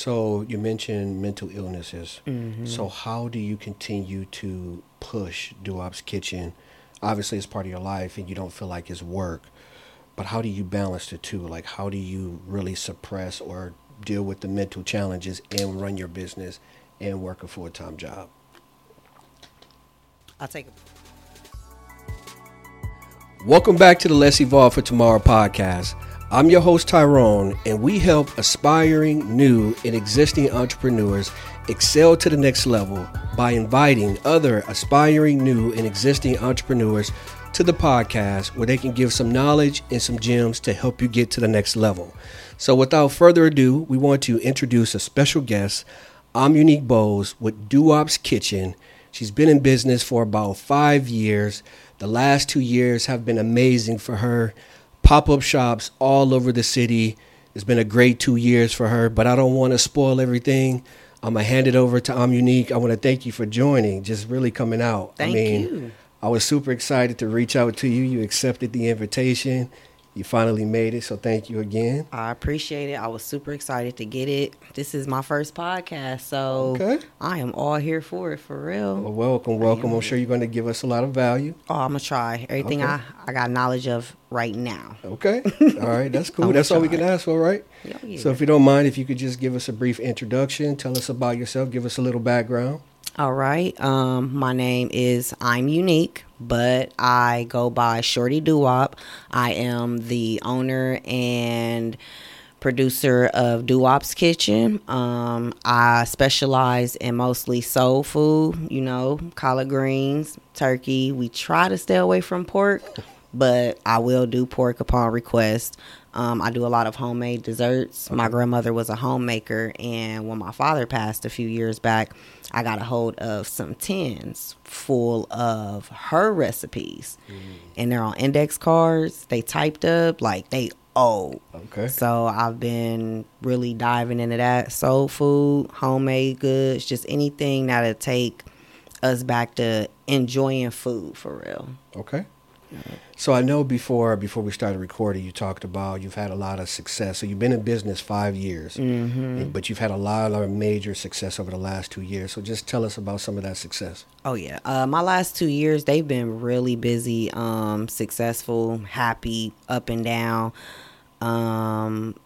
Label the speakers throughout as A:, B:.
A: So you mentioned mental illnesses.
B: Mm-hmm.
A: So how do you continue to push Duwop's Kitchen? Obviously, it's part of your life, and you don't feel like it's work. But how do you balance the two? Like, how do you really suppress or deal with the mental challenges and run your business and work a full time job?
B: I'll take it.
A: Welcome back to the Let's Evolve for Tomorrow podcast. I'm your host, Tyrone, and we help aspiring, new, and existing entrepreneurs excel to the next level by inviting other aspiring, new, and existing entrepreneurs to the podcast where they can give some knowledge and some gems to help you get to the next level. So, without further ado, we want to introduce a special guest. Ym'Unique Boles with Duwop's Kitchen. She's been in business for about five years. The last two years have been amazing for her. Pop up shops all over the city. It's been a great two years for her, but I don't want to spoil everything. I'm going to hand it over to Ym'Unique. I want to thank you for joining, just really coming out.
B: Thank
A: I mean,
B: you.
A: I was super excited to reach out to you. You accepted the invitation. You finally made it, so thank you again.
B: I appreciate it. I was super excited to get it. This is my first podcast, so
A: Okay.
B: I am all here for it for real.
A: Well, welcome, welcome. I'm sure you're going to give us a lot of value.
B: Oh, I'm gonna try everything
A: Okay.
B: I I got knowledge of right now.
A: Okay. All right. That's cool. That's all we can ask for, right?
B: Yeah, yeah.
A: So if you don't mind, if you could just give us a brief introduction, tell us about yourself, give us a little background.
B: All right. Um, my name is Ym'Unique, but I go by Shorty Duwop. I am the owner and producer of Duwop's Kitchen. Um, I specialize in mostly soul food, you know, collard greens, turkey. We try to stay away from pork, but I will do pork upon request. Um, I do a lot of homemade desserts. My grandmother was a homemaker, and when my father passed a few years back, I got a hold of some tins full of her recipes, and they're on index cards. They typed up like they old.
A: Okay.
B: So I've been really diving into that soul food, homemade goods, just anything that'll take us back to enjoying food for real.
A: Okay. So I know before before we started recording, you talked about you've had a lot of success. So you've been in business five years,
B: Mm-hmm.
A: but you've had a lot of major success over the last two years. So just tell us about some of that success.
B: Oh yeah. Uh, my last two years, they've been really busy, um, successful, happy, up and down. Um,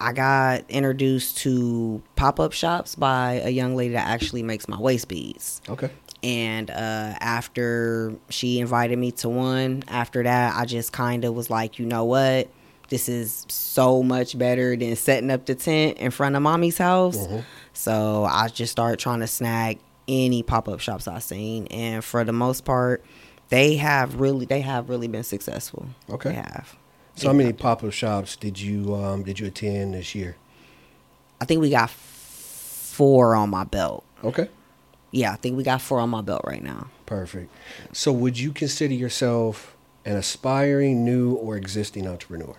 B: I got introduced to pop up shops by a young lady that actually makes my waist beads.
A: Okay.
B: And uh, after she invited me to one, after that, I just kind of was like, you know what? This is so much better than setting up the tent in front of mommy's house.
A: Mhm.
B: So I just started trying to snag any pop up shops I seen, and for the most part, they have really they have really been successful.
A: Okay.
B: They have.
A: So how many pop up shops did you um, did you attend this year?
B: I think we got four on my belt.
A: Okay.
B: Yeah, I think we got four on my belt right now.
A: Perfect. So would you consider yourself an aspiring new or existing entrepreneur?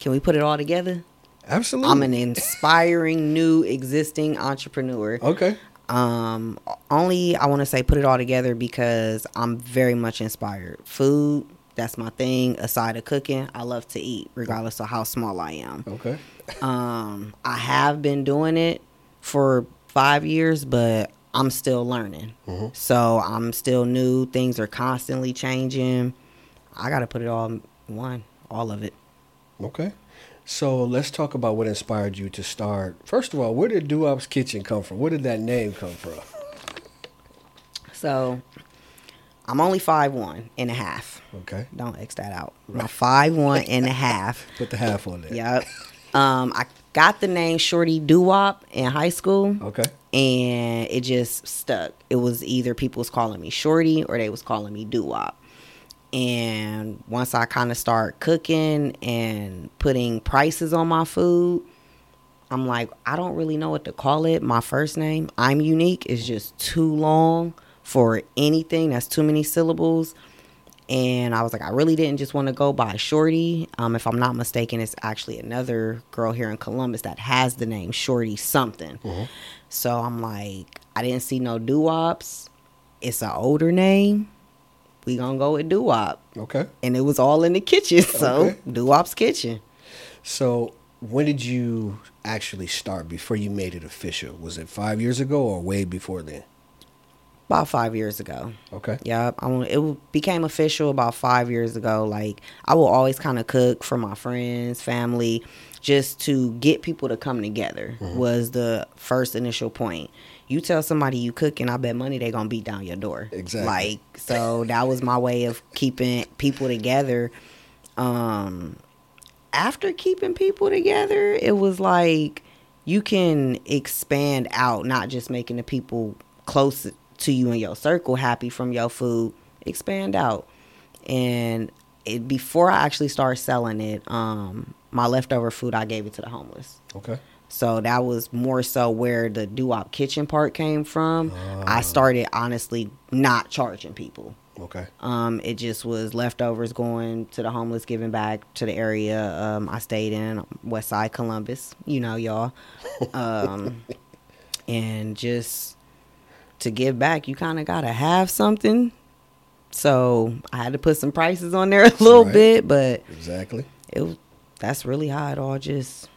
B: Can we put it all together?
A: Absolutely.
B: I'm an inspiring new existing entrepreneur.
A: okay.
B: Um, only I want to say put it all together because I'm very much inspired. Food, that's my thing. Aside of cooking, I love to eat, regardless of how small I am.
A: Okay.
B: Um, I have been doing it for five years, but I'm still learning.
A: Mhm.
B: So I'm still new. Things are constantly changing. I got to put it all in one, all of it.
A: Okay. So let's talk about what inspired you to start. First of all, where did Duwop's Kitchen come from? Where did that name come from?
B: So I'm only five one and a half.
A: Okay.
B: Don't X that out. My five one and a half.
A: Put the half on there.
B: Yep. Um, I got the name Shorty Duwop in high school,
A: Okay.
B: and it just stuck. It was either people was calling me Shorty or they was calling me Duwop. And once I kind of start cooking and putting prices on my food, I'm like, I don't really know what to call it. My first name, Ym'Unique, is just too long for anything. That's too many syllables. And I was like, I really didn't just want to go by Shorty. Um, if I'm not mistaken, it's actually another girl here in Columbus that has the name Shorty something. So I'm like, I didn't see no doo-wops. It's an older name. We gonna go with doo-wop.
A: Okay.
B: And it was all in the kitchen. So
A: Okay.
B: doo-wop's kitchen.
A: So when did you actually start before you made it official? Was it five years ago or way before then?
B: About five years ago.
A: Okay.
B: Yeah, I, it became official about five years ago. Like I will always kind of cook for my friends, family, just to get people to come together. Was the first initial point. You tell somebody you cook, and I bet money they gonna beat down your door.
A: Exactly.
B: Like so, that was my way of keeping people together. Um, after keeping people together, it was like you can expand out, not just making the people close to you in your circle happy from your food. Expand out, and it, before I actually started selling it, um, my leftover food I gave it to the homeless.
A: Okay.
B: So that was more so where the doo-wop kitchen part came from. I started honestly not charging people.
A: Okay.
B: Um, it just was leftovers going to the homeless, giving back to the area um, I stayed in, West Side Columbus. You know, y'all. Um, and just to give back, you kind of got to have something. So I had to put some prices on there a little
A: Right.
B: bit, but
A: Exactly.
B: it was, that's really how it all just.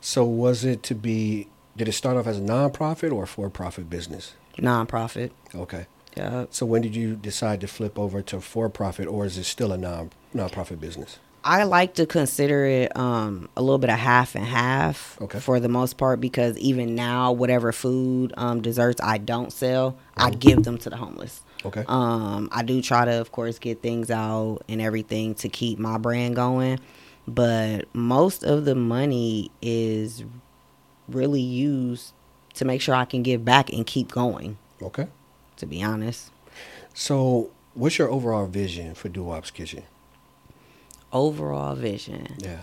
A: So was it to be? Did it start off as a nonprofit or a for-profit business?
B: Nonprofit.
A: Okay.
B: Yeah.
A: So when did you decide to flip over to for-profit, or is it still a non nonprofit business?
B: I like to consider it um, a little bit of half and half
A: Okay.
B: for the most part because even now, whatever food, um, desserts I don't sell, I give them to the homeless.
A: Okay.
B: Um, I do try to, of course, get things out and everything to keep my brand going, but most of the money is really used to make sure I can give back and keep going.
A: okay.
B: To be honest,
A: So what's your overall vision for Duwop's Kitchen?
B: Overall vision.
A: Yeah.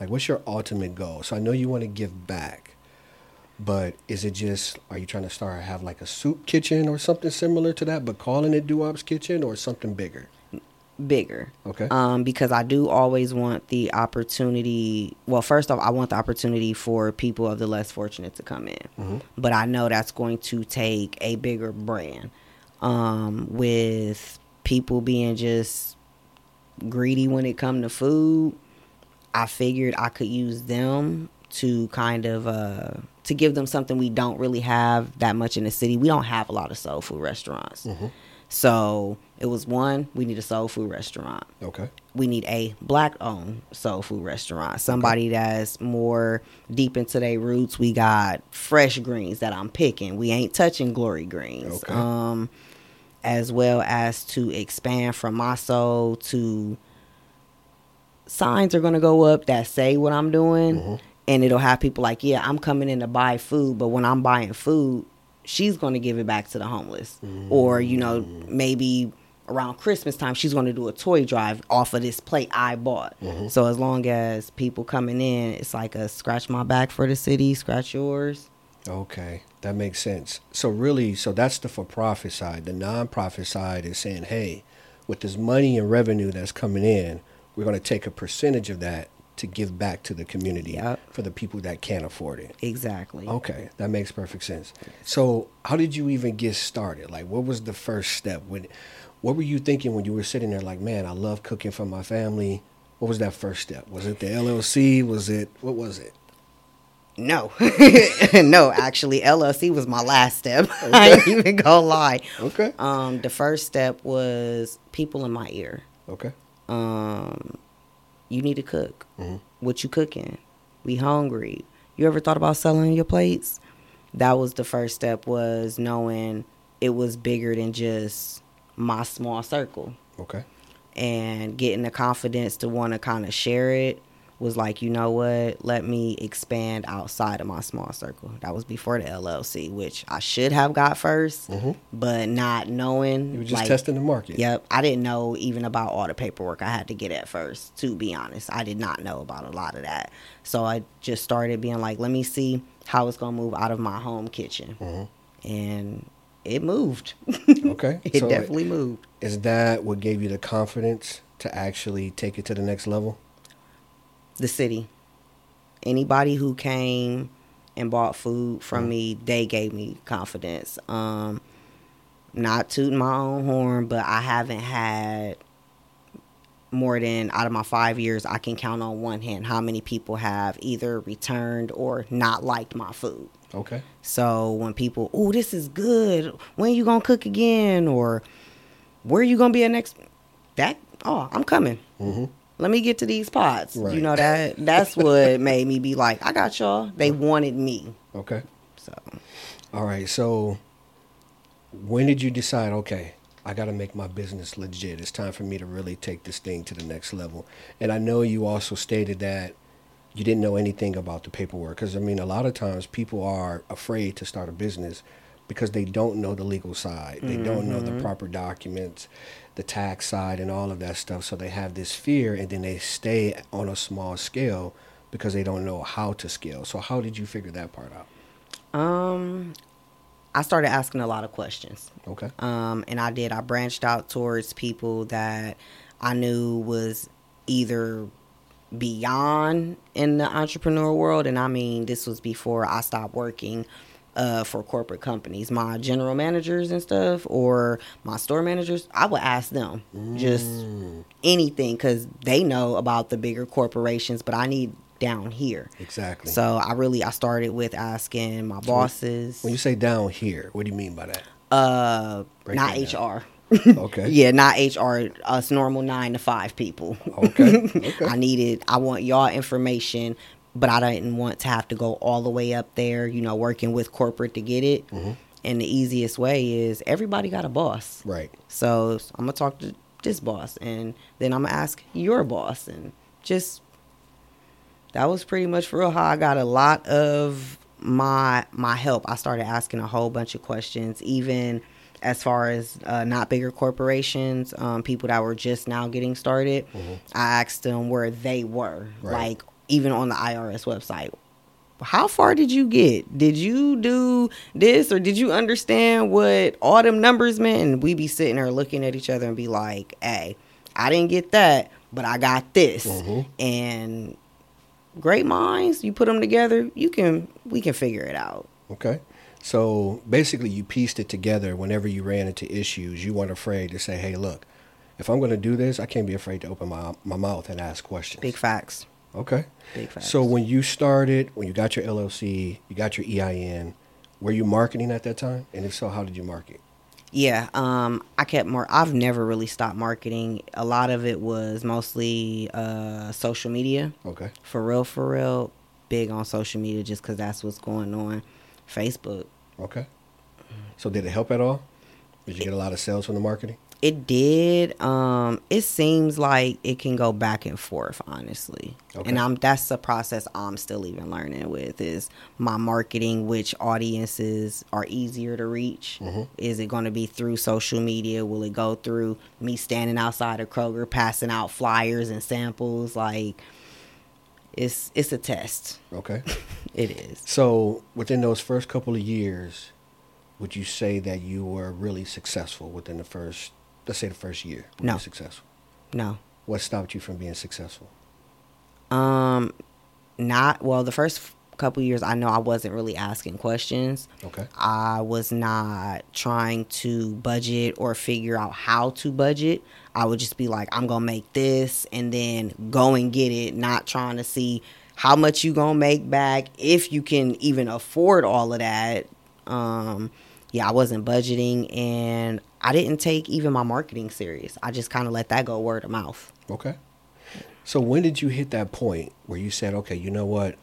A: Like, what's your ultimate goal? So I know you want to give back, but is it just, are you trying to start have like a soup kitchen or something similar to that, but calling it Duwop's Kitchen or something bigger?
B: bigger.
A: Okay.
B: Um, because I do always want the opportunity. Well, first off, I want the opportunity for people of the less fortunate to come in,
A: Mhm.
B: but I know that's going to take a bigger brand. Um, with people being just greedy when it come to food, I figured I could use them to kind of uh to give them something we don't really have that much in the city. We don't have a lot of soul food restaurants.
A: Mhm.
B: So it was one, we need a soul food restaurant.
A: Okay.
B: We need a black owned soul food restaurant. Somebody that's more deep into their roots. We got fresh greens that I'm picking. We ain't touching glory greens.
A: Okay.
B: Um as well as to expand from my soul to signs are gonna go up that say what I'm doing
A: Mhm.
B: and it'll have people like, Yeah, I'm coming in to buy food, but when I'm buying food, she's gonna give it back to the homeless. Or, you know, maybe around Christmas time she's gonna do a toy drive off of this plate I bought. So as long as people coming in, it's like a scratch my back for the city, scratch yours.
A: Okay, that makes sense. So really, so that's the for-profit side. The non-profit side is saying, hey, with this money and revenue that's coming in, we're going to take a percentage of that to give back to the community
B: Yep.
A: for the people that can't afford it.
B: Exactly.
A: Okay, that makes perfect sense. So, how did you even get started? Like, what was the first step? When, what were you thinking when you were sitting there? Like, man, I love cooking for my family. What was that first step? Was it the LLC? Was it what was it?
B: No, no. Actually, LLC was my last step. I ain't even gonna lie.
A: Okay,
B: Um, the first step was people in my ear.
A: okay,
B: Um, you need to cook.
A: Mhm.
B: What you cooking? We hungry. You ever thought about selling your plates? That was the first step. Was knowing it was bigger than just my small circle.
A: okay.
B: and getting the confidence to want to kind of share it was like, you know what? Let me expand outside of my small circle. That was before the LLC, which I should have got 1st
A: Mhm.
B: but not knowing.
A: You were just
B: like,
A: testing the market.
B: Yep, I didn't know even about all the paperwork I had to get at first. To be honest, I did not know about a lot of that. So I just started being like, let me see how it's gonna move out of my home kitchen,
A: Mhm.
B: and it moved.
A: Okay.
B: it
A: so
B: definitely moved.
A: Is that what gave you the confidence to actually take it to the next level?
B: The city. Anybody who came and bought food from me, they gave me confidence. Um, not tooting my own horn, but I haven't had more than out of my five years, I can count on one hand how many people have either returned or not liked my food.
A: Okay.
B: So when people, oh, this is good. When you gonna cook again? Or where you gonna be at next? That oh, I'm coming.
A: Mm-hmm.
B: Let me get to these pots.
A: Right.
B: You know that that's what made me be like, I got y'all. They wanted me.
A: Okay.
B: So
A: All right. So, when did you decide? Okay, I got to make my business legit. It's time for me to really take this thing to the next level. And I know you also stated that you didn't know anything about the paperwork because I mean, a lot of times people are afraid to start a business because they don't know the legal side. They don't know the mm-hmm. proper documents, the tax side, and all of that stuff. So they have this fear, and then they stay on a small scale because they don't know how to scale. So how did you figure that part out?
B: um I started asking a lot of questions.
A: Okay.
B: Um, and I did. I branched out towards people that I knew was either beyond in the entrepreneur world, and I mean this was before I stopped working uh, for corporate companies. My general managers and stuff, or my store managers, I would ask them just
A: Mm,
B: anything because they know about the bigger corporations, but I need down here.
A: exactly.
B: So I really I started with asking my bosses.
A: when you say down here, what do you mean by that?
B: Uh,
A: Break
B: not
A: that.
B: HR.
A: Okay.
B: Yeah, not HR. Us normal nine to five people.
A: Okay. Okay.
B: I needed. I want y'all information, but I didn't want to have to go all the way up there. You know, working with corporate to get it.
A: Mhm.
B: And the easiest way is everybody got a boss.
A: Right.
B: So I'm gonna talk to this boss, and then I'm gonna ask your boss, and just that was pretty much for real how I got a lot of my my help. I started asking a whole bunch of questions, even as far as uh, not bigger corporations, um, people that were just now getting started. I asked them where they were,
A: Right.
B: like even on the IRS website. How far did you get? Did you do this or did you understand what all them numbers meant? And we be sitting there looking at each other and be like, hey, I didn't get that, but I got this.
A: Mhm.
B: And great minds, you put them together, you can we can figure it out.
A: Okay. So basically, you pieced it together whenever you ran into issues. You weren't afraid to say, hey, look, if I'm going to do this, I can't be afraid to open my, my mouth and ask questions.
B: Big facts.
A: Okay.
B: Big facts.
A: So when you started, when you got your LLC, you got your EIN, were you marketing at that time? And if so, how did you market?
B: Yeah, um, I kept more. I've never really stopped marketing. A lot of it was mostly uh, social media.
A: Okay.
B: For real, for real, big on social media just because that's what's going on. Facebook.
A: Okay. So did it help at all? Did you get a lot of sales from the marketing?
B: It did. Um, it seems like it can go back and forth, honestly.
A: Okay.
B: And I'm that's the process I'm still even learning with is my marketing, which audiences are easier to reach.
A: Mhm.
B: Is it going to be through social media? Will it go through me standing outside of Kroger passing out flyers and samples? Like, it's it's a test.
A: Okay.
B: It is.
A: So within those first couple of years, would you say that you were really successful within the first, let's say the first year? Were
B: No.
A: Successful.
B: No.
A: What stopped you from being successful?
B: Um, not well. The first couple years, I know I wasn't really asking questions.
A: Okay.
B: I was not trying to budget or figure out how to budget. I would just be like, I'm gonna make this and then go and get it, not trying to see how much you gonna make back, if you can even afford all of that. Um, yeah, I wasn't budgeting and I didn't take even my marketing serious. I just kind of let that go word of mouth.
A: Okay. So when did you hit that point where you said, okay, you know what?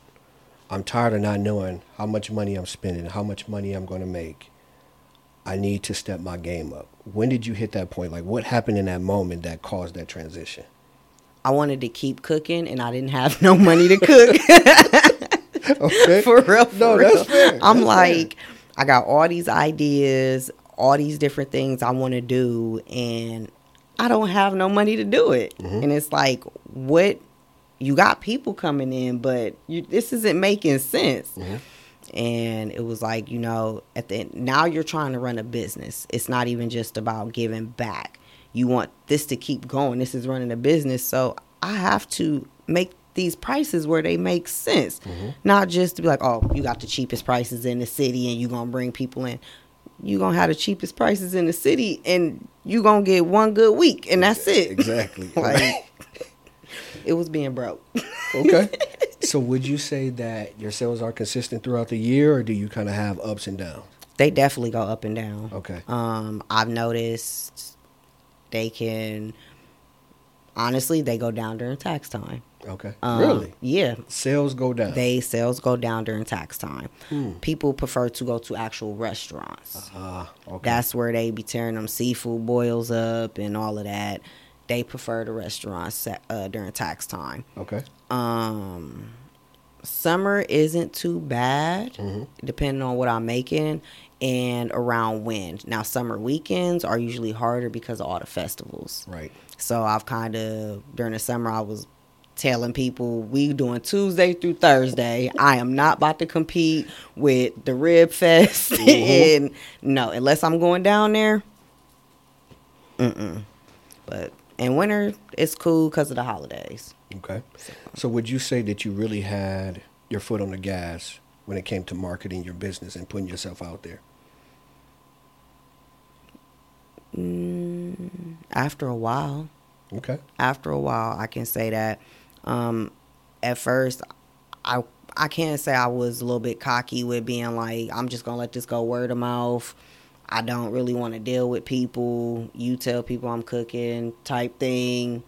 A: I'm tired of not knowing how much money I'm spending, how much money I'm going to make. I need to step my game up. When did you hit that point? Like, what happened in that moment that caused that transition?
B: I wanted to keep cooking and I didn't have no money to cook.
A: Okay.
B: for real. For
A: No,
B: real.
A: that's fair.
B: I'm
A: That's
B: like, I got all these ideas, all these different things I want to do, and I don't have no money to do it.
A: Mhm.
B: And it's like, what? You got people coming in, but you, this isn't making sense.
A: Mhm.
B: And it was like, you know, at the end, now you're trying to run a business. It's not even just about giving back. You want this to keep going. This is running a business, so I have to make these prices where they make sense.
A: Mhm.
B: Not just to be like, oh, you got the cheapest prices in the city and you're going to bring people in. You're to have the cheapest prices in the city and you're to get one good week and that's it.
A: Exactly.
B: like, it was being broke.
A: Okay. so would you say that your sales are consistent throughout the year, or do you kind of have ups and downs?
B: they definitely go up and down.
A: Okay.
B: Um, I've noticed they can honestly they go down during tax time.
A: Okay.
B: Um,
A: really?
B: Yeah.
A: Sales go down.
B: They sales go down during tax time.
A: Hmm.
B: People prefer to go to actual restaurants.
A: Ah, okay.
B: That's where they be tearing them seafood boils up and all of that. They prefer the restaurants uh, during tax time.
A: okay.
B: Um, summer isn't too bad,
A: Mhm.
B: depending on what I'm making and around when. Now, summer weekends are usually harder because of all the festivals.
A: Right.
B: So I've kind of during the summer I was telling people we doing Tuesday through Thursday. I am not about to compete with the Rib Fest mm-hmm. and no, unless I'm going down there. Mm-mm. But in winter it's cool because of the holidays.
A: Okay. So would you say that you really had your foot on the gas when it came to marketing your business and putting yourself out there?
B: Mm, after a while,
A: Okay.
B: after a while, I can say that. Um, at first, I I can't say I was a little bit cocky with being like, I'm just gonna let this go word of mouth. I don't really want to deal with people. You tell people I'm cooking type thing,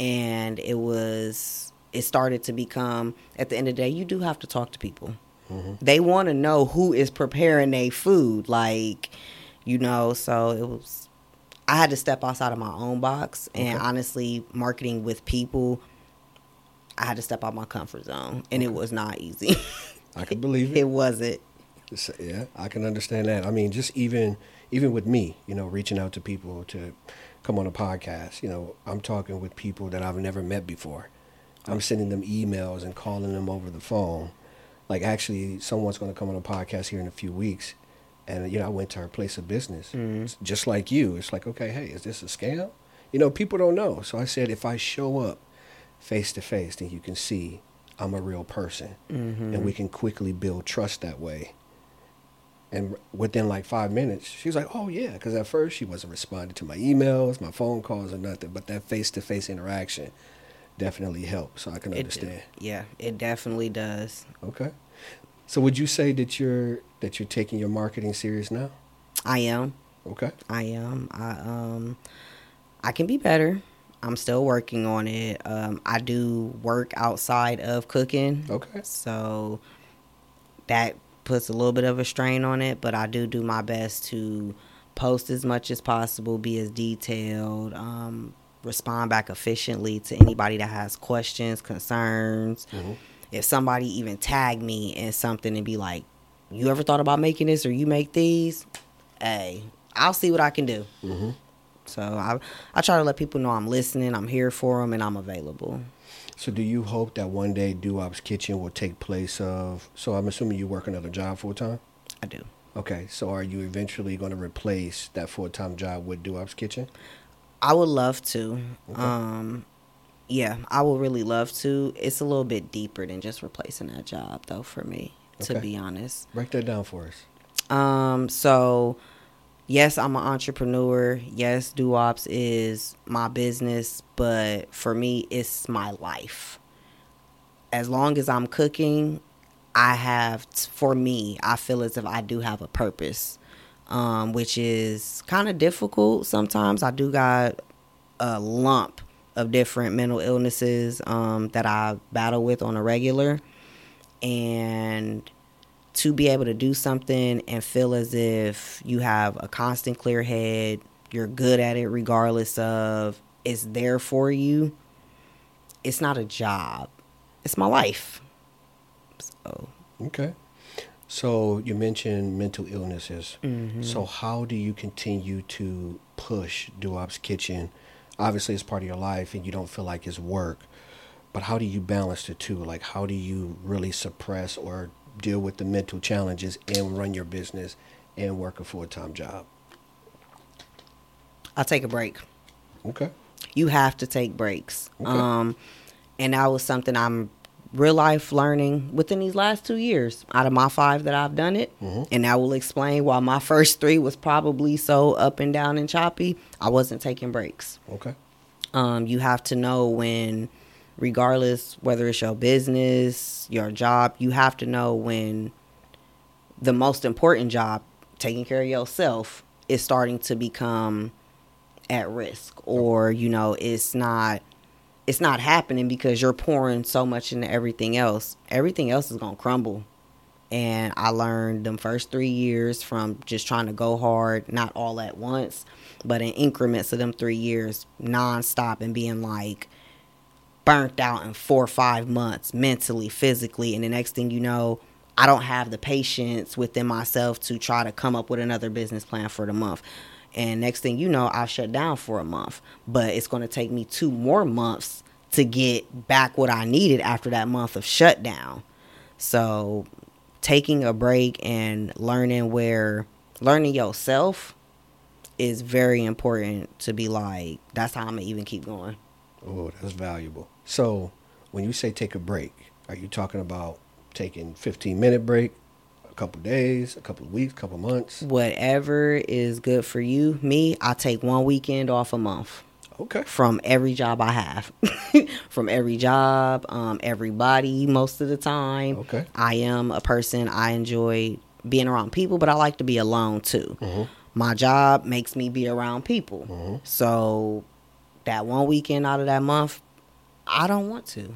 B: and it was it started to become at the end of the day, you do have to talk to people.
A: Mhm.
B: They want to know who is preparing their food, like you know. So it was I had to step outside of my own box, and
A: Okay.
B: honestly, marketing with people, I had to step out my comfort zone, and it was not easy.
A: I can believe
B: it
A: it.
B: wasn't.
A: So, yeah, I can understand that. I mean, just even even with me, you know, reaching out to people to come on a podcast, you know, I'm talking with people that I've never met before. I'm sending them emails and calling them over the phone. Like actually, someone's going to come on a podcast here in a few weeks, and you know, I went to her place of business,
B: Mhm.
A: just like you. It's like, okay, hey, is this a scam? You know, people don't know. So I said, if I show up face to face, then you can see I'm a real person
B: Mm-hmm.
A: and we can quickly build trust that way. And within like five minutes, she was like, "Oh yeah," because at first she wasn't responding to my emails, my phone calls, or nothing. But that face-to-face interaction definitely helped, so I can
B: It,
A: understand.
B: yeah, it definitely does.
A: Okay. So would you say that you're that you're taking your marketing serious now?
B: I am.
A: Okay.
B: I am. I um I can be better. I'm still working on it. Um I do work outside of cooking.
A: Okay.
B: So that puts a little bit of a strain on it, but I do do my best to post as much as possible, be as detailed, um respond back efficiently to anybody that has questions, concerns.
A: Mhm.
B: If somebody even tag me in something and be like, "You ever thought about making this or you make these?" Hey, I'll see what I can do.
A: Mm-hmm.
B: So I I try to let people know I'm listening, I'm here for them, and I'm available.
A: So do you hope that one day Duwop's Kitchen will take place of? So I'm assuming you work another job full time.
B: I do.
A: Okay. So are you eventually going to replace that full time job with Duwop's Kitchen?
B: I would love to.
A: Okay.
B: Um, yeah, I would really love to. It's a little bit deeper than just replacing that job, though, for me. To be honest.
A: Break that down for us.
B: Um, so yes, I'm an entrepreneur. Yes, Duwop's is my business, but for me, it's my life. As long as I'm cooking, I have, for me, I feel as if I do have a purpose, um, which is kind of difficult sometimes. I do got a lump of different mental illnesses um, that I battle with on a regular. And to be able to do something and feel as if you have a constant clear head, you're good at it regardless of it's there for you. It's not a job. It's my life. So,
A: Okay. So you mentioned mental illnesses.
B: mhm.
A: So how do you continue to push Duwop's Kitchen? Obviously, it's part of your life, and you don't feel like it's work. But how do you balance the two? Like, how do you really suppress or deal with the mental challenges and run your business and work a full time job?
B: I'll take a break.
A: Okay.
B: You have to take breaks.
A: Okay.
B: Um, and that was something I'm real life learning within these last two years out of my five that I've done it.
A: Mhm.
B: And I will explain why my first three was probably so up and down and choppy. I wasn't taking breaks.
A: Okay.
B: Um, you have to know when regardless whether it's your business, your job, you have to know when the most important job, taking care of yourself, is starting to become at risk or you know it's not it's not happening because you're pouring so much into everything else. Everything else is going to crumble. And i learned them first three years from just trying to go hard not all at once but in increments of them three years nonstop and being like burnt out in four or five months mentally physically. And the next thing you know i don't have the patience within myself to try to come up with another business plan for the month and next thing you know, I'll shut down for a month. But it's going to take me two more months to get back what I needed after that month of shutdown. So taking a break and learning where learning yourself is very important to be like, that's how I'm to even keep going.
A: Oh, that's valuable. So when you say take a break, are you talking about taking 15 minute break, couple days, a couple of weeks, a couple of months.
B: Whatever is good for you. Me, I take one weekend off a month.
A: Okay.
B: From every job I have, from every job, um, everybody, most of the time.
A: Okay.
B: I am a person. I enjoy being around people, but I like to be alone too.
A: Mm-hmm.
B: My job makes me be around people.
A: Mm-hmm.
B: So that one weekend out of that month, I don't want to.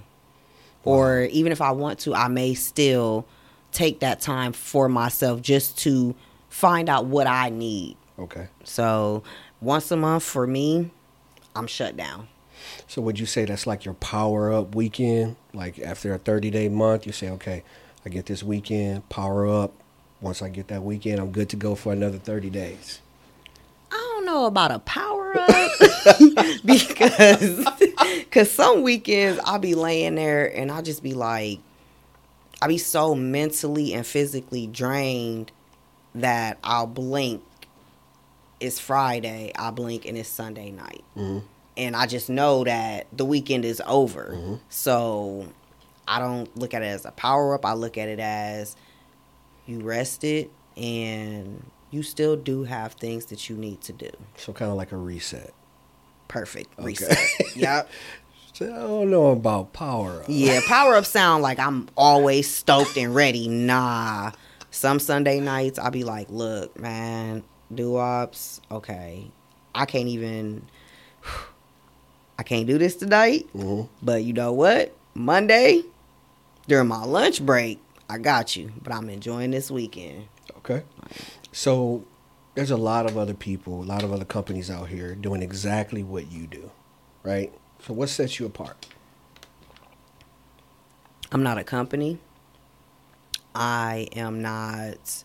B: Or even if I want to, I may still take that time for myself just to find out what I need.
A: Okay.
B: So once a month for me, I'm shut down.
A: So would you say that's like your power up weekend? Like after a 30 day month, you say, okay, I get this weekend, power up. Once I get that weekend, I'm good to go for another 30 days.
B: I don't know about a power up because cause some weekends I'll be laying there and I'll just be like, I be so mentally and physically drained that I'll blink. It's Friday. I blink and it's Sunday night,
A: mm-hmm.
B: and I just know that the weekend is over.
A: Mm-hmm.
B: So I don't look at it as a power up. I look at it as you rested and you still do have things that you need to do.
A: So kind of like a reset.
B: Perfect okay. reset. yep.
A: I don't know about power up.
B: Yeah, power up sound like I'm always stoked and ready. Nah. Some Sunday nights I'll be like, look, man, do ops, okay. I can't even I can't do this tonight.
A: Mm-hmm.
B: But you know what? Monday, during my lunch break, I got you. But I'm enjoying this weekend.
A: Okay. So there's a lot of other people, a lot of other companies out here doing exactly what you do, right? So what sets you apart?
B: I'm not a company. I am not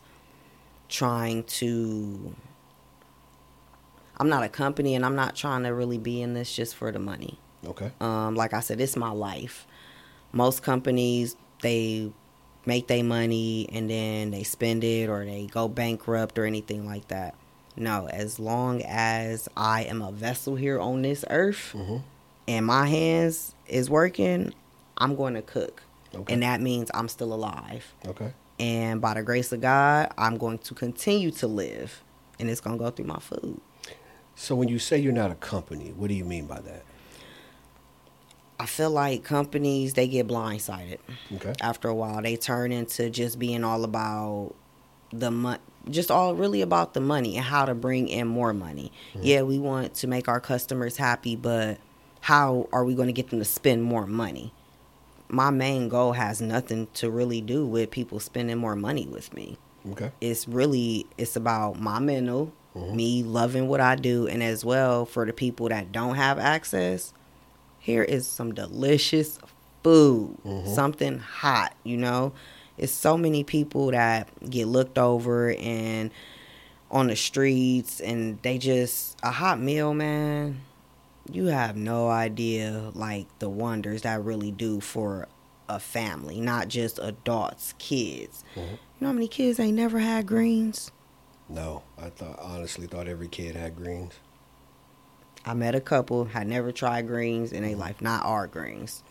B: trying to I'm not a company and I'm not trying to really be in this just for the money.
A: Okay.
B: Um, like I said, it's my life. Most companies they make their money and then they spend it or they go bankrupt or anything like that. No, as long as I am a vessel here on this earth,
A: mm-hmm
B: and my hands is working, I'm going to cook.
A: Okay.
B: And that means I'm still alive.
A: Okay.
B: And by the grace of God, I'm going to continue to live. And it's going to go through my food.
A: So when you say you're not a company, what do you mean by that?
B: I feel like companies they get blindsided.
A: Okay.
B: After a while, they turn into just being all about the money, just all really about the money and how to bring in more money. Mm-hmm. Yeah, we want to make our customers happy, but how are we going to get them to spend more money? My main goal has nothing to really do with people spending more money with me.
A: Okay.
B: It's really it's about my mental,
A: mm-hmm.
B: me loving what I do and as well for the people that don't have access, here is some delicious food,
A: mm-hmm.
B: something hot, you know? It's so many people that get looked over and on the streets and they just a hot meal, man you have no idea like the wonders that really do for a family, not just adults, kids.
A: Mm-hmm.
B: You know how many kids ain't never had greens?
A: No, I thought honestly thought every kid had greens.
B: I met a couple had never tried greens in their mm-hmm. life, not our greens,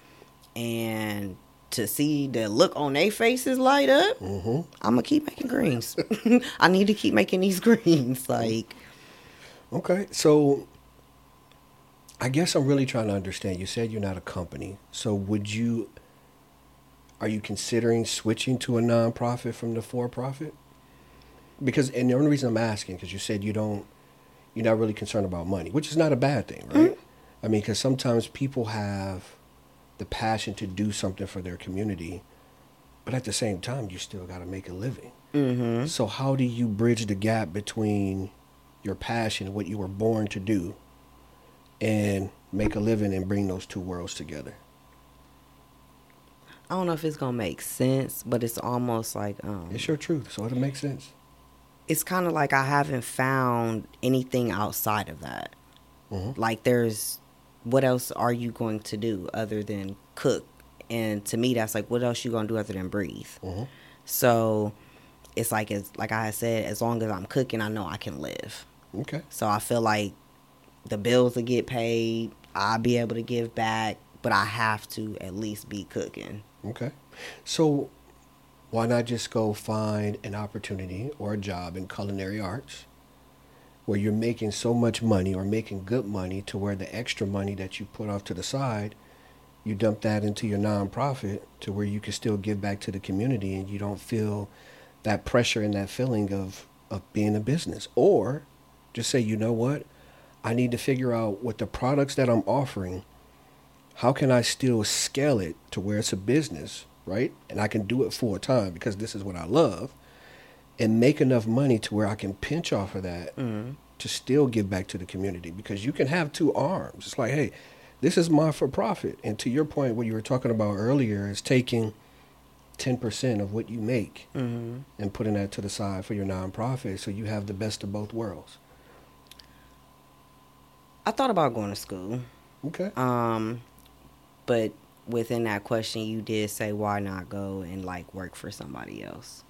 B: and to see the look on their faces light up,
A: mm-hmm.
B: I'm gonna keep making greens. I need to keep making these greens. Like,
A: okay, so I guess I'm really trying to understand. You said you're not a company, so would you? Are you considering switching to a nonprofit from the for-profit? Because, and the only reason I'm asking, because you said you don't, you're not really concerned about money, which is not a bad thing, right?
B: Mm-hmm.
A: I mean, because sometimes people have the passion to do something for their community, but at the same time, you still got to make a living.
B: Mm-hmm.
A: So, how do you bridge the gap between your passion, what you were born to do, and make a living and bring those two worlds together?
B: I don't know if it's gonna make sense, but it's almost like um,
A: It's your truth, so it'll make sense.
B: it's kind of like I haven't found anything outside of that.
A: Mhm.
B: Like, there's what else are you going to do other than cook? And to me, that's like, what else you gonna do other than breathe?
A: Mhm.
B: So it's like, as like I said, as long as I'm cooking, I know I can live.
A: Okay.
B: So I feel like the bills will get paid. I'll be able to give back, but I have to at least be cooking.
A: Okay. So, why not just go find an opportunity or a job in culinary arts where you're making so much money or making good money to where the extra money that you put off to the side, you dump that into your nonprofit to where you can still give back to the community and you don't feel that pressure and that feeling of, of being a business. Or just say, you know what? I need to figure out what the products that I'm offering how can I still scale it to where it's a business, right? And I can do it full time because this is what I love and make enough money to where I can pinch off of that
B: Mm-hmm.
A: to still give back to the community because you can have two arms. It's like, hey, this is my for profit. And to your point, what you were talking about earlier is taking 10% of what you make
B: Mm-hmm.
A: and putting that to the side for your nonprofit so you have the best of both worlds.
B: I thought about going to school.
A: Okay.
B: Um, but within that question, you did say, why not go and like work for somebody else?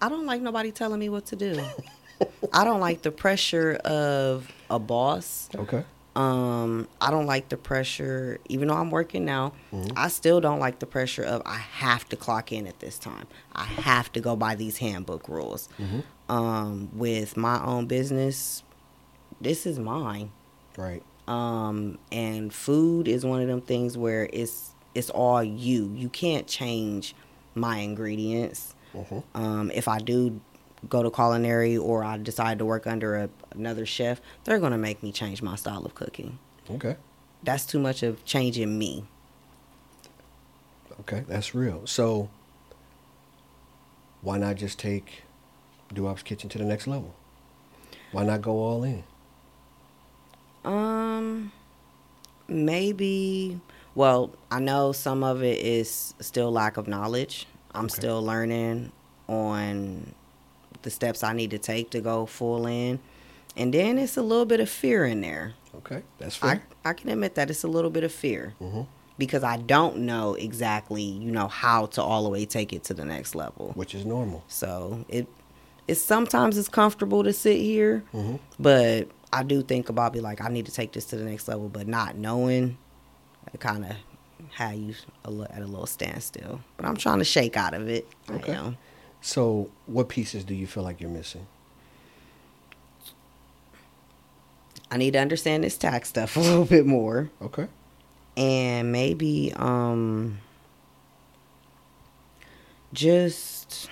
B: I don't like nobody telling me what to do. I don't like the pressure of a boss.
A: Okay.
B: Um, I don't like the pressure, even though I'm working now,
A: Mhm.
B: I still don't like the pressure of I have to clock in at this time. I have to go by these handbook rules.
A: Mhm.
B: Um, with my own business, this is mine.
A: Right.
B: Um, and food is one of them things where it's it's all you. You can't change my ingredients.
A: Mhm.
B: Um, if I do go to culinary or I decide to work under a, another chef, they're gonna make me change my style of cooking.
A: Okay.
B: That's too much of changing me.
A: Okay, that's real. So why not just take Duwop's Kitchen to the next level? Why not go all in?
B: Um, maybe. Well, I know some of it is still lack of knowledge. I'm
A: Okay.
B: still learning on the steps I need to take to go full in, and then it's a little bit of fear in there.
A: Okay, that's
B: I
A: fair.
B: I can admit that it's a little bit of fear
A: hmm
B: because I don't know exactly, you know, how to all the way take it to the next level.
A: Which is normal.
B: So it it's sometimes it's comfortable to sit here,
A: hmm
B: but I do think about be like I need to take this to the next level, but not knowing, it kind of had you a li- at a little standstill. But I'm trying to shake out of it.
A: Okay.
B: I am.
A: So what pieces do you feel like you're missing?
B: I need to understand this tax stuff a little bit more,
A: Okay.
B: and maybe um just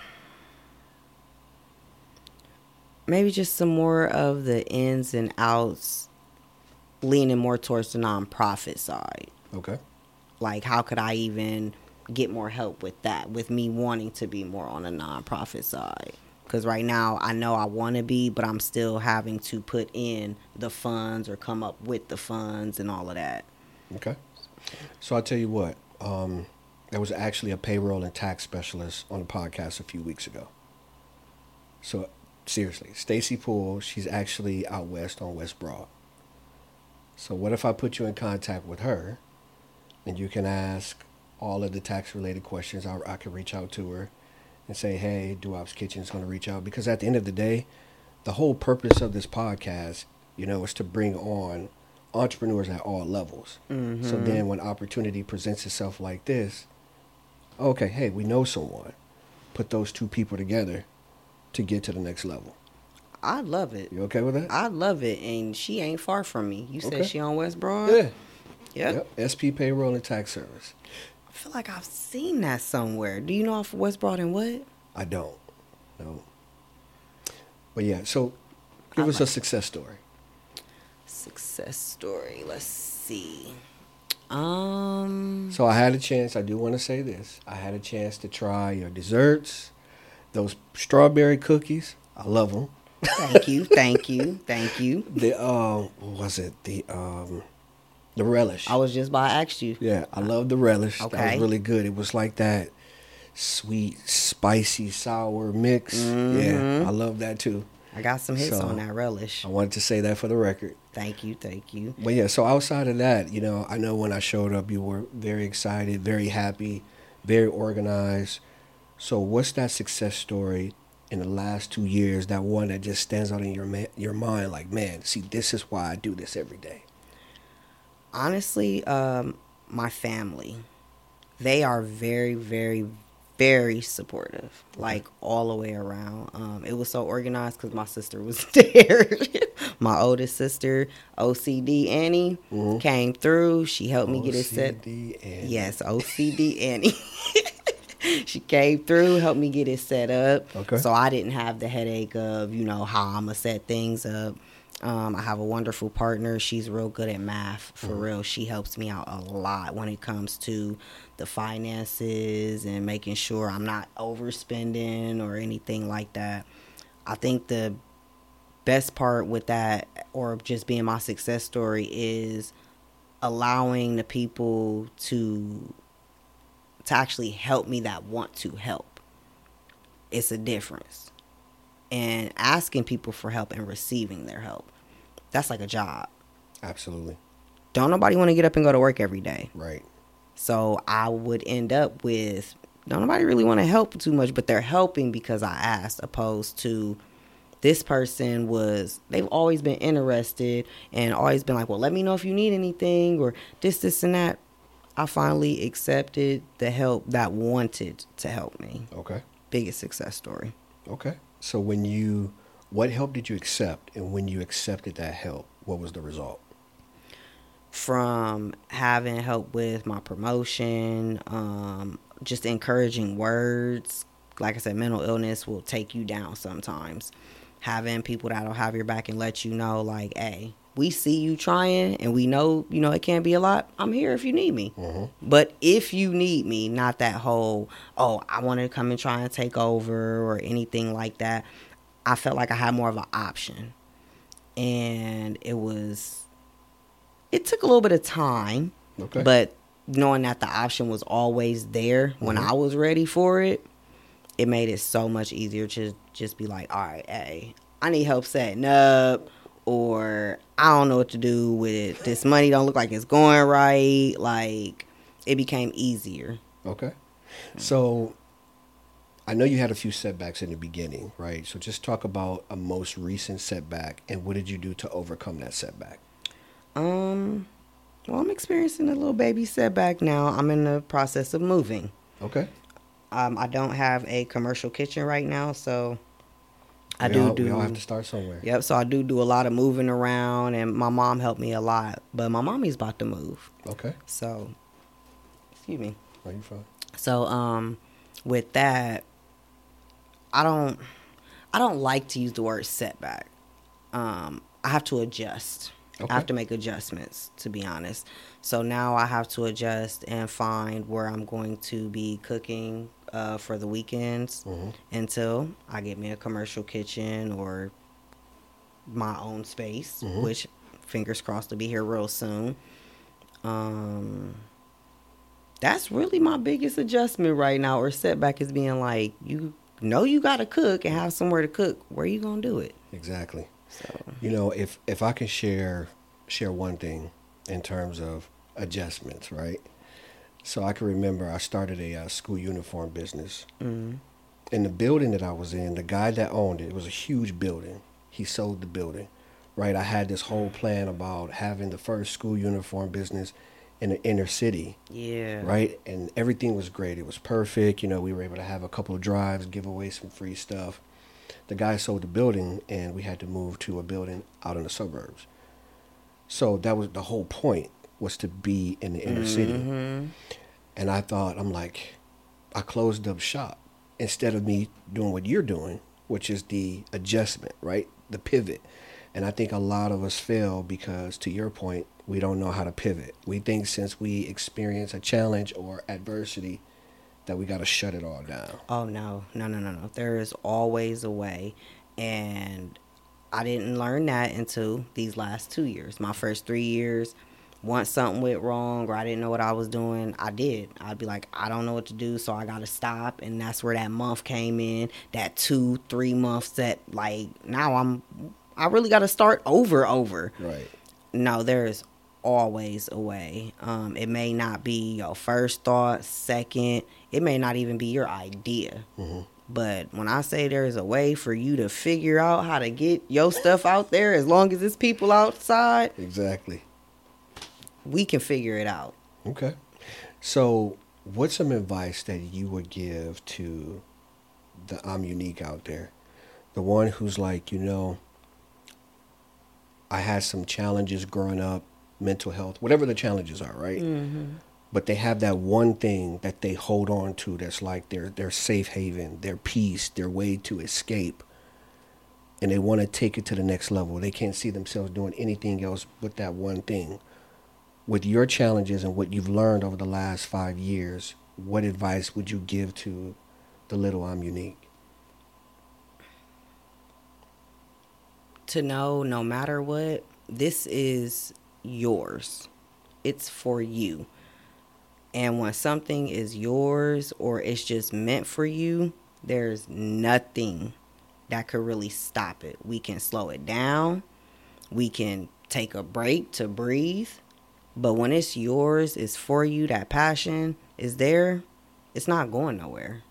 B: maybe just some more of the ins and outs leaning more towards the nonprofit side.
A: Okay.
B: like how could i even get more help with that with me wanting to be more on the nonprofit side because right now i know i want to be but i'm still having to put in the funds or come up with the funds and all of that
A: Okay. So I'll tell you what. Um, there was actually a payroll and tax specialist on the podcast a few weeks ago. So seriously, Stacy Poole, she's actually out west on West Broad. So what if I put you in contact with her, and you can ask all of the tax related questions? I, I could reach out to her and say, "Hey, Duwop's Kitchen is going to reach out," because at the end of the day, the whole purpose of this podcast, you know, is to bring on entrepreneurs at all levels. So
B: Mhm.
A: then when opportunity presents itself like this, okay, hey, we know someone. Put those two people together to get to the next level.
B: I love it.
A: You okay with that?
B: I love it, and she ain't far from me. You said
A: Okay.
B: she on West Broad.
A: yeah.
B: Yep.
A: Yep. SP Payroll and Tax Service.
B: I feel like I've seen that somewhere. Do you know off West Broad and what?
A: I don't. No. But yeah, so give
B: I
A: us a success story.
B: Success story. Let's see. Um.
A: So I had a chance. I do want to say this. I had a chance to try your desserts, those strawberry cookies. I love them.
B: Thank you. Thank you. Thank you.
A: The um, what was it? The um, the relish.
B: I was just about to ask you.
A: yeah, I love the relish. That
B: Okay.
A: was really good. It was like that sweet, spicy, sour mix.
B: Mhm.
A: Yeah, I love that too.
B: I got some hits
A: So-
B: on that relish.
A: I wanted to say that for the record.
B: Thank you. Thank you.
A: But yeah, so outside of that, you know, I know when I showed up, you were very excited, very happy, very organized. So, what's that success story in the last two years? That one that just stands out in your ma- your mind, like, man, see, this is why I do this every day.
B: honestly, um, my family, they are very, very, very supportive, like all the way around. Um, it was so organized because my sister was there. my oldest sister, OCD Annie,
A: Mhm.
B: came through. She helped me get it set.
A: OCD and
B: Yes, OCD Annie. she came through, helped me get it set up.
A: Okay.
B: So I didn't have the headache of, you know, how I'm going to set things up. Um, I have a wonderful partner. She's real good at math, for
A: Mm-hmm.
B: real. She helps me out a lot when it comes to the finances and making sure I'm not overspending or anything like that. I think the best part with that, or just being my success story, is allowing the people to to actually help me that want to help. It's a difference. And asking people for help and receiving their help. That's like a job.
A: absolutely
B: Don't nobody want to get up and go to work every day.
A: right.
B: So I would end up with don't nobody really want to help too much, but they're helping because I asked, opposed to this person was they've always been interested and always been like, Well, let me know if you need anything or this, this and that. I finally accepted the help that wanted to help me.
A: Okay,
B: Biggest success story.
A: okay. So when you, what help did you accept, and when you accepted that help, what was the result?
B: from having help with my promotion, um, just encouraging words. Like I said, mental illness will take you down sometimes. Having people that'll have your back and let you know, like, hey, we see you trying and we know, you know, it can't be a lot. I'm here if you need me.
A: Mm-hmm.
B: But if you need me, not that whole, oh, I want to come and try and take over or anything like that. I felt like I had more of an option. And it was, it took a little bit of time,
A: Okay.
B: but knowing that the option was always there when
A: Mhm.
B: I was ready for it, it made it so much easier to just be like, all right, hey, I need help setting up, or I don't know what to do with it. This money don't look like it's going right. Like it became easier.
A: Okay. So I know you had a few setbacks in the beginning, right? So just talk about a most recent setback and what did you do to overcome that setback?
B: Um, well, I'm experiencing a little baby setback now. I'm in the process of moving.
A: Okay.
B: Um, I don't have a commercial kitchen right now, so I
A: we
B: do
A: all,
B: do.
A: We all have to start somewhere.
B: Yep. So I do do a lot of moving around, and my mom helped me a lot. But my mommy's about to move,
A: Okay.
B: so excuse me.
A: Are you fine?
B: So um, with that, I don't, I don't like to use the word setback. Um, I have to adjust.
A: Okay.
B: I have to make adjustments, to be honest. So now I have to adjust and find where I'm going to be cooking uh, for the weekends
A: Mhm.
B: until I get me a commercial kitchen or my own space,
A: Mhm.
B: which fingers crossed to be here real soon. Um, that's really my biggest adjustment right now, or setback is being like, you know, you got to cook and have somewhere to cook. Where are you gonna do it?
A: Exactly.
B: So
A: You know, if if I can share share one thing in terms of adjustments, right? So I can remember I started a uh, school uniform business.
B: mm,
A: in the building that I was in, the guy that owned it, it was a huge building. He sold the building, right? I had this whole plan about having the first school uniform business in the inner city,
B: yeah,
A: right? And everything was great. It was perfect. You know, we were able to have a couple of drives, give away some free stuff. The guy sold the building, and we had to move to a building out in the suburbs. So that was the whole point was to be in the inner city. Mm-hmm. And I thought, I'm like, I closed up shop instead of me doing what you're doing, which is the adjustment, right? The pivot. And I think a lot of us fail because, to your point, we don't know how to pivot. We think since we experience a challenge or adversity, that we got to shut it all down.
B: Oh no, no, no, no, no. There is always a way, and I didn't learn that until these last two years. My first three years, once something went wrong or I didn't know what I was doing, I did. I'd be like, I don't know what to do, so I got to stop. And that's where that month came in. That two, three months that like now I'm, I really got to start over, over.
A: Right.
B: No, there is always a way. Um, it may not be your first thought, second. It may not even be your idea.
A: Mhm.
B: But when I say there's a way for you to figure out how to get your stuff out there, as long as it's people outside,
A: Exactly.
B: we can figure it out.
A: Okay. So, what's some advice that you would give to the Ym'Unique out there? The one who's like, you know, I had some challenges growing up, mental health, whatever the challenges are, right? Mm-hmm. But they have that one thing that they hold on to that's like their their safe haven, their peace, their way to escape. And they want to take it to the next level. They can't see themselves doing anything else but that one thing with your challenges and what you've learned over the last five years, what advice would you give to the little Ym'Unique?
B: To know no matter what, this is yours. It's for you. And when something is yours or it's just meant for you, there's nothing that could really stop it. We can slow it down. We can take a break to breathe. But when it's yours, it's for you, that passion is there, it's not going nowhere.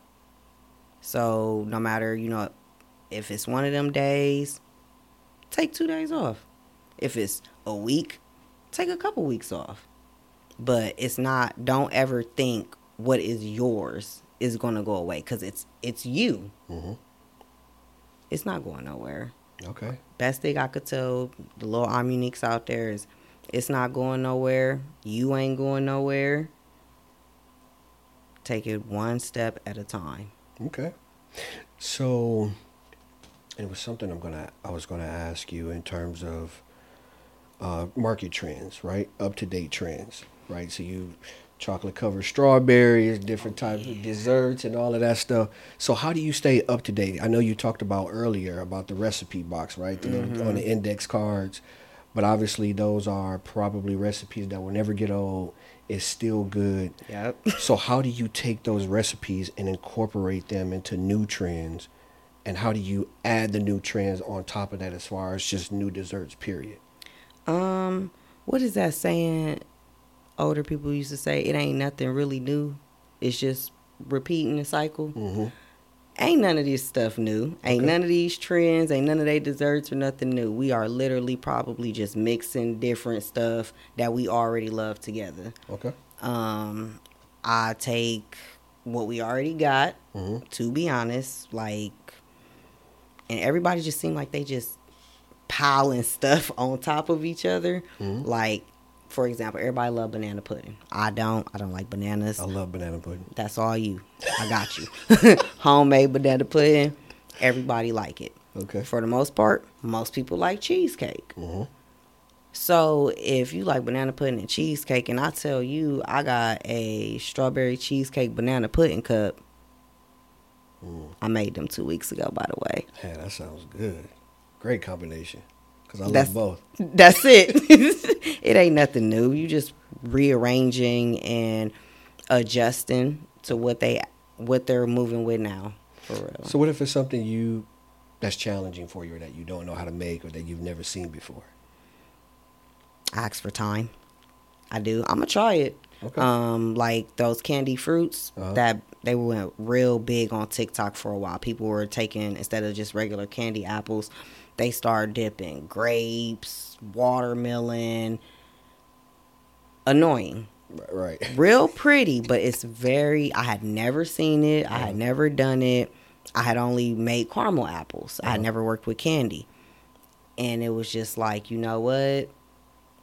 B: So no matter, you know, if it's one of them days, take two days off. If it's a week, take a couple weeks off. But it's not don't ever think what is yours is going to go away cuz it's it's you.
A: Mm-hmm.
B: It's not going nowhere.
A: Okay.
B: Best thing I could tell the little uniques out there is it's not going nowhere. You ain't going nowhere. Take it one step at a time.
A: Okay. So, it was something I'm gonna I was gonna ask you in terms of uh, market trends, right? Up to date trends, right? So you chocolate covered strawberries, different types of desserts, and all of that stuff. So how do you stay up to date? I know you talked about earlier about the recipe box, right? The little- on the index cards, but obviously those are probably recipes that will never get old. It's still good.
B: Yep.
A: So how do you take those recipes and incorporate them into new trends? And how do you add the new trends on top of that as far as just new desserts, period?
B: Um, what is that saying? Older people used to say it ain't nothing really new. It's just repeating the cycle.
A: Mm-hmm.
B: Ain't none of this stuff new. Ain't
A: Okay.
B: none of these trends. Ain't none of they desserts or nothing new. We are literally probably just mixing different stuff that we already love together.
A: Okay.
B: Um, I take what we already got.
A: Mm-hmm.
B: To be honest, like, and everybody just seemed like they just piling stuff on top of each other.
A: Mhm.
B: Like, for example, everybody love banana pudding. I don't. I don't like bananas.
A: I love banana pudding.
B: That's all you. I got you. Homemade banana pudding. Everybody like it.
A: Okay.
B: For the most part, most people like cheesecake.
A: Mm-hmm.
B: So if you like banana pudding and cheesecake, and I tell you I got a strawberry cheesecake banana pudding cup,
A: Mm.
B: I made them two weeks ago. By the way,
A: Yeah, that sounds good. Great combination. Because I
B: That's-
A: love both.
B: that's it. it ain't nothing new. You just rearranging and adjusting to what they what they're moving with now. For real.
A: So what if it's something you that's challenging for you or that you don't know how to make or that you've never seen before?
B: I ask for time. I do. I'm gonna try it.
A: Okay.
B: Um, like those candy fruits
A: Uh-huh.
B: that they went real big on TikTok for a while. People were taking instead of just regular candy apples, they started dipping grapes, watermelon. Annoying,
A: Right. right.
B: real pretty, but it's very. I had never seen it. I had never done it. I had only made caramel apples. I had
A: Uh-huh.
B: never worked with candy. And it was just like, you know what?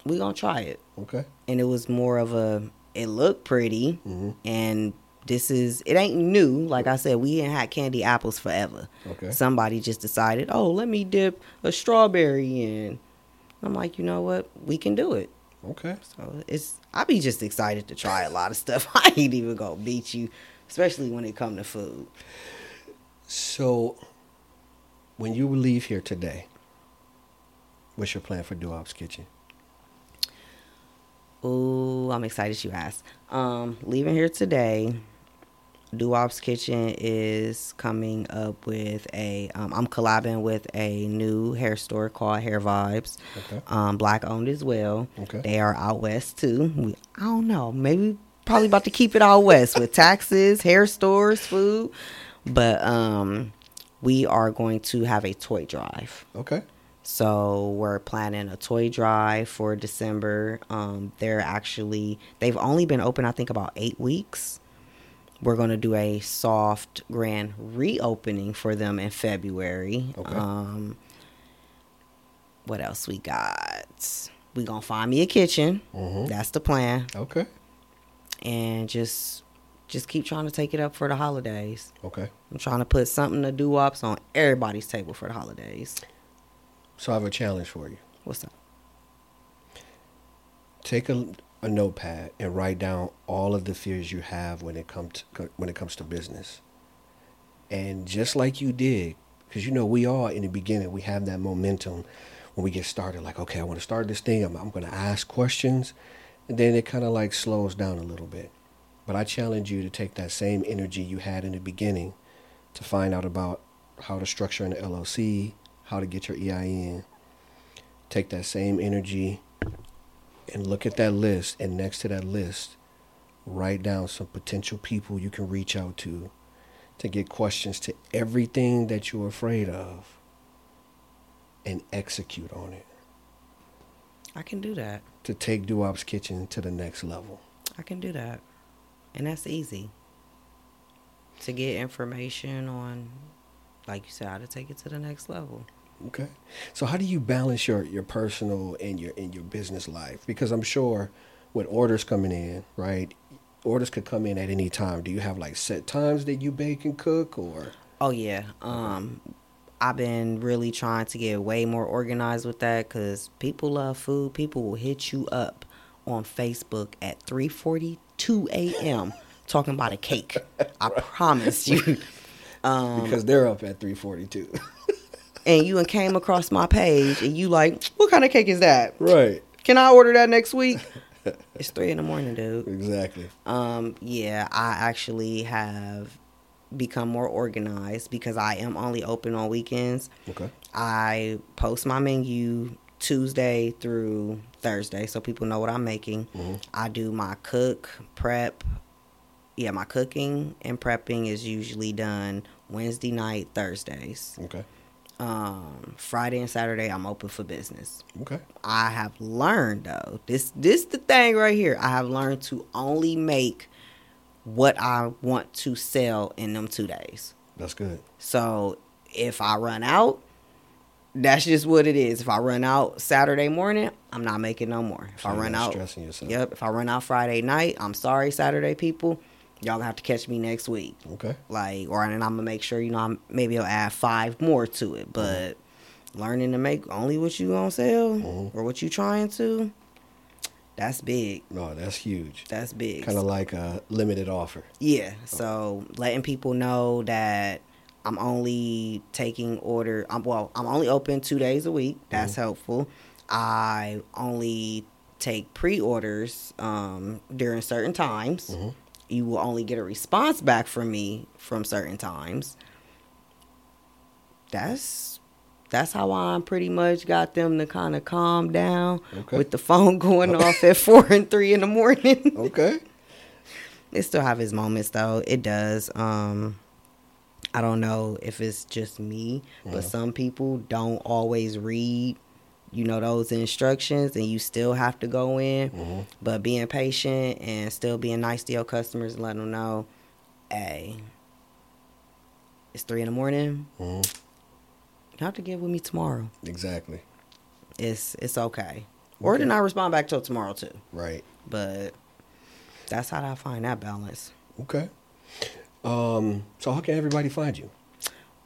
B: we going to try it.
A: Okay.
B: And it was more of a, it looked pretty.
A: hmm
B: And this is, it ain't new. Like I said, we ain't had candy apples forever.
A: Okay.
B: Somebody just decided, oh, let me dip a strawberry in. I'm like, you know what? We can do it.
A: Okay.
B: So it's I be just excited to try a lot of stuff. I ain't even gonna beat you, especially when it come to food.
A: So, when you leave here today, what's your plan for Duwop's Kitchen?
B: Ooh, I'm excited you asked. Um, leaving here today, Duwop's Kitchen is coming up with a. Um, I'm collabing with a new hair store called Hair Vibes.
A: Okay.
B: Um, black owned as well.
A: Okay.
B: They are out west too. We, I don't know. Maybe probably about to keep it out west with taxes, hair stores, food. But um, we are going to have a toy drive.
A: Okay.
B: So we're planning a toy drive for December. Um, they're actually they've only been open I think about eight weeks. We're gonna do a soft grand reopening for them in February.
A: Okay.
B: Um, what else we got? We gonna find me a kitchen.
A: Mhm.
B: That's the plan,
A: Okay.
B: and just just keep trying to take it up for the holidays.
A: Okay.
B: I'm trying to put something to Duwop's on everybody's table for the holidays.
A: So I have a challenge for you.
B: What's that?
A: Take a, a notepad and write down all of the fears you have when it comes to, when it comes to business. And just like you did, because you know we all in the beginning we have that momentum when we get started. Like, okay, I want to start this thing. I'm, I'm going to ask questions, and then it kind of like slows down a little bit. But I challenge you to take that same energy you had in the beginning to find out about how to structure an LLC, how to get your EIN. Take that same energy and look at that list and next to that list write down some potential people you can reach out to to get questions to everything that you're afraid of and execute on it
B: I can do that.
A: to take Duwop's Kitchen to the next level.
B: I can do that. And that's easy. To get information on, like you said, how to take it to the next level.
A: Okay. So how do you balance your, your personal and your and your business life? Because I'm sure with orders coming in, right? Orders could come in at any time. Do you have like set times that you bake and cook or
B: Oh, yeah. Um, I've been really trying to get way more organized with that because people love food. People will hit you up on Facebook at 3.42 a.m. talking about a cake. I promise you. Um,
A: because they're up at 342.
B: and you and came across my page and you like, what kind of cake is that?
A: right.
B: Can I order that next week? it's three in the morning, dude.
A: Exactly.
B: Um, yeah, I actually have become more organized because I am only open on weekends.
A: Okay.
B: I post my menu Tuesday through Thursday so people know what I'm making.
A: Mhm.
B: I do my cook, prep. Yeah, my cooking and prepping is usually done Wednesday night, Thursdays.
A: Okay.
B: Um, Friday and Saturday I'm open for business.
A: Okay.
B: I have learned though. This this the thing right here. I have learned to only make what I want to sell in them two days.
A: That's good.
B: So if I run out, that's just what it is. If I run out Saturday morning, I'm not making no more. If
A: So
B: I run out,
A: stressing yourself.
B: yep. If I run out Friday night, I'm sorry, Saturday people. Y'all gonna have to catch me next week.
A: Okay.
B: Like, or and I'm gonna make sure you know I'm maybe I'll add five more to it. But learning to make only what you gonna sell
A: Mhm.
B: or what you trying to, that's big.
A: No, that's huge.
B: That's big.
A: Kind of like a limited offer.
B: Yeah. So letting people know that I'm only taking order. I'm well. I'm only open two days a week. That's helpful. I only take pre-orders um, during certain times.
A: Mhm.
B: You will only get a response back from me from certain times. That's that's how I pretty much got them to kind of calm down
A: Okay.
B: with the phone going off at four and three in the morning.
A: Okay.
B: It still have his moments though. It does. Um I don't know if it's just me,
A: Yeah.
B: but some people don't always read, you know, those instructions and you still have to go in.
A: hmm
B: But being patient and still being nice to your customers and letting them know, hey, it's three in the morning.
A: Mhm.
B: You have to get with me tomorrow.
A: Exactly.
B: It's it's okay. Or
A: Okay.
B: then I respond back till tomorrow too.
A: Right.
B: But that's how I find that balance.
A: Okay. Um, so how can everybody find you?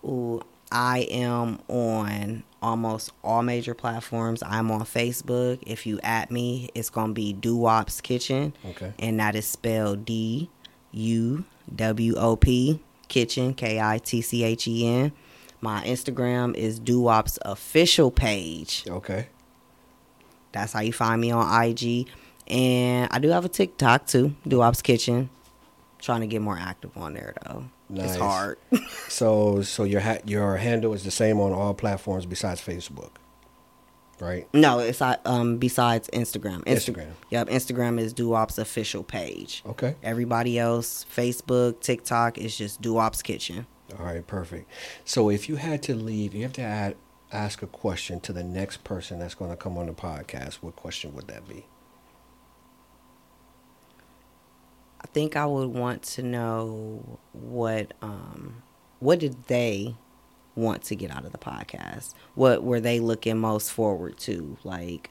B: Ooh, I am on almost all major platforms. I'm on Facebook. If you at me, it's gonna be Duwop's Kitchen,
A: Okay.
B: and that is spelled D U W O P Kitchen K I T C H E N. My Instagram is Duwop's official page.
A: Okay.
B: That's how you find me on IG. And I do have a TikTok too, Duwop's Kitchen. Trying to get more active on there though.
A: Nice.
B: It's hard.
A: So so your ha- your handle is the same on all platforms besides Facebook, right?
B: No, it's uh, um besides Instagram. Insta-
A: Instagram.
B: Yep, Instagram is Duwop's official page.
A: Okay.
B: Everybody else, Facebook, TikTok is just Duwop's Kitchen.
A: All right. Perfect. So if you had to leave, you have to add, ask a question to the next person that's going to come on the podcast. What question would that be?
B: I think I would want to know what um what did they want to get out of the podcast? What were they looking most forward to? Like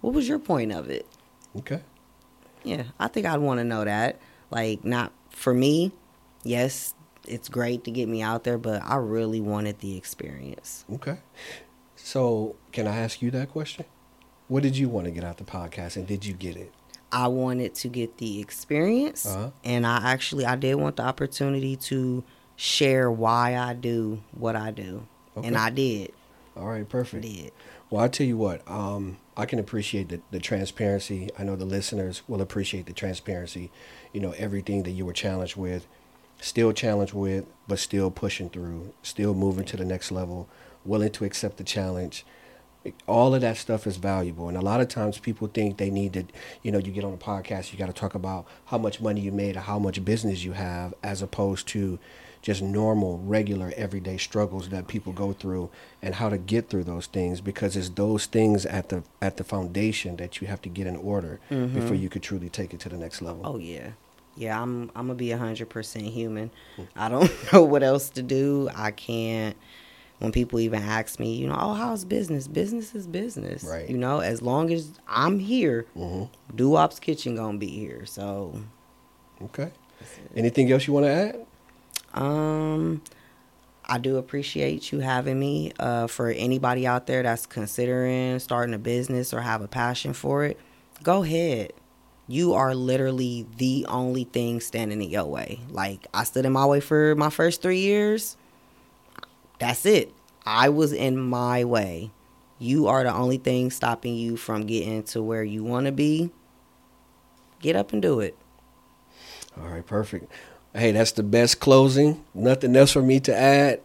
B: what was your point of it?
A: Okay.
B: Yeah, I think I'd want to know that. Like, not for me. Yes, it's great to get me out there, but I really wanted the experience.
A: Okay. So can I ask you that question? What did you want to get out of the podcast, and did you get it?
B: I wanted to get the experience,
A: Uh-huh.
B: and I actually I did want the opportunity to share why I do what I do,
A: Okay.
B: and I did.
A: All right.
B: I
A: Perfect.
B: did.
A: Well, I tell you what, um, I can appreciate the, the transparency. I know the listeners will appreciate the transparency. You know, everything that you were challenged with, still challenged with, but still pushing through, still moving to the next level, willing to accept the challenge. All of that stuff is valuable. And a lot of times people think they need to, you know, you get on a podcast, you got to talk about how much money you made or how much business you have, as opposed to just normal, regular, everyday struggles that people go through and how to get through those things because it's those things at the at the foundation that you have to get in order mm-hmm. before you could truly take it to the next level.
B: Oh yeah, yeah. I'm I'm gonna be hundred percent human. Hmm. I don't know what else to do. I can't. When people even ask me, you know, oh, how's business? Business is business,
A: Right.
B: You know, as long as I'm here,
A: Mhm.
B: Duwop's Kitchen gonna be here. So,
A: Okay. Anything else you want to add?
B: um, I do appreciate you having me. Uh, for anybody out there that's considering starting a business or have a passion for it, go ahead. You are literally the only thing standing in your way. Like I stood in my way for my first three years. That's it. I was in my way. You are the only thing stopping you from getting to where you want to be. Get up and do it.
A: All right, perfect. Hey, that's the best closing. Nothing else for me to add.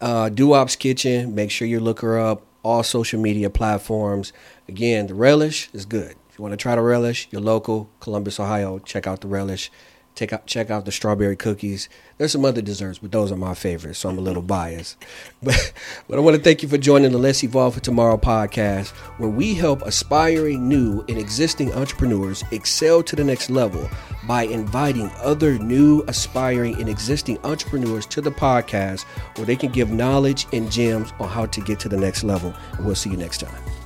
A: Uh, Duwop's Kitchen. Make sure you look her up. All social media platforms. Again, the relish is good. If you want to try the relish, you're local, Columbus, Ohio. Check out the relish. Take out, check out the strawberry cookies. There's some other desserts, but those are my favorites, so I'm a little biased. But, but I want to thank you for joining the Let's Evolve for Tomorrow podcast, where we help aspiring, new, and existing entrepreneurs excel to the next level by inviting other new, aspiring, and existing entrepreneurs to the podcast where they can give knowledge and gems on how to get to the next level. And we'll see you next time.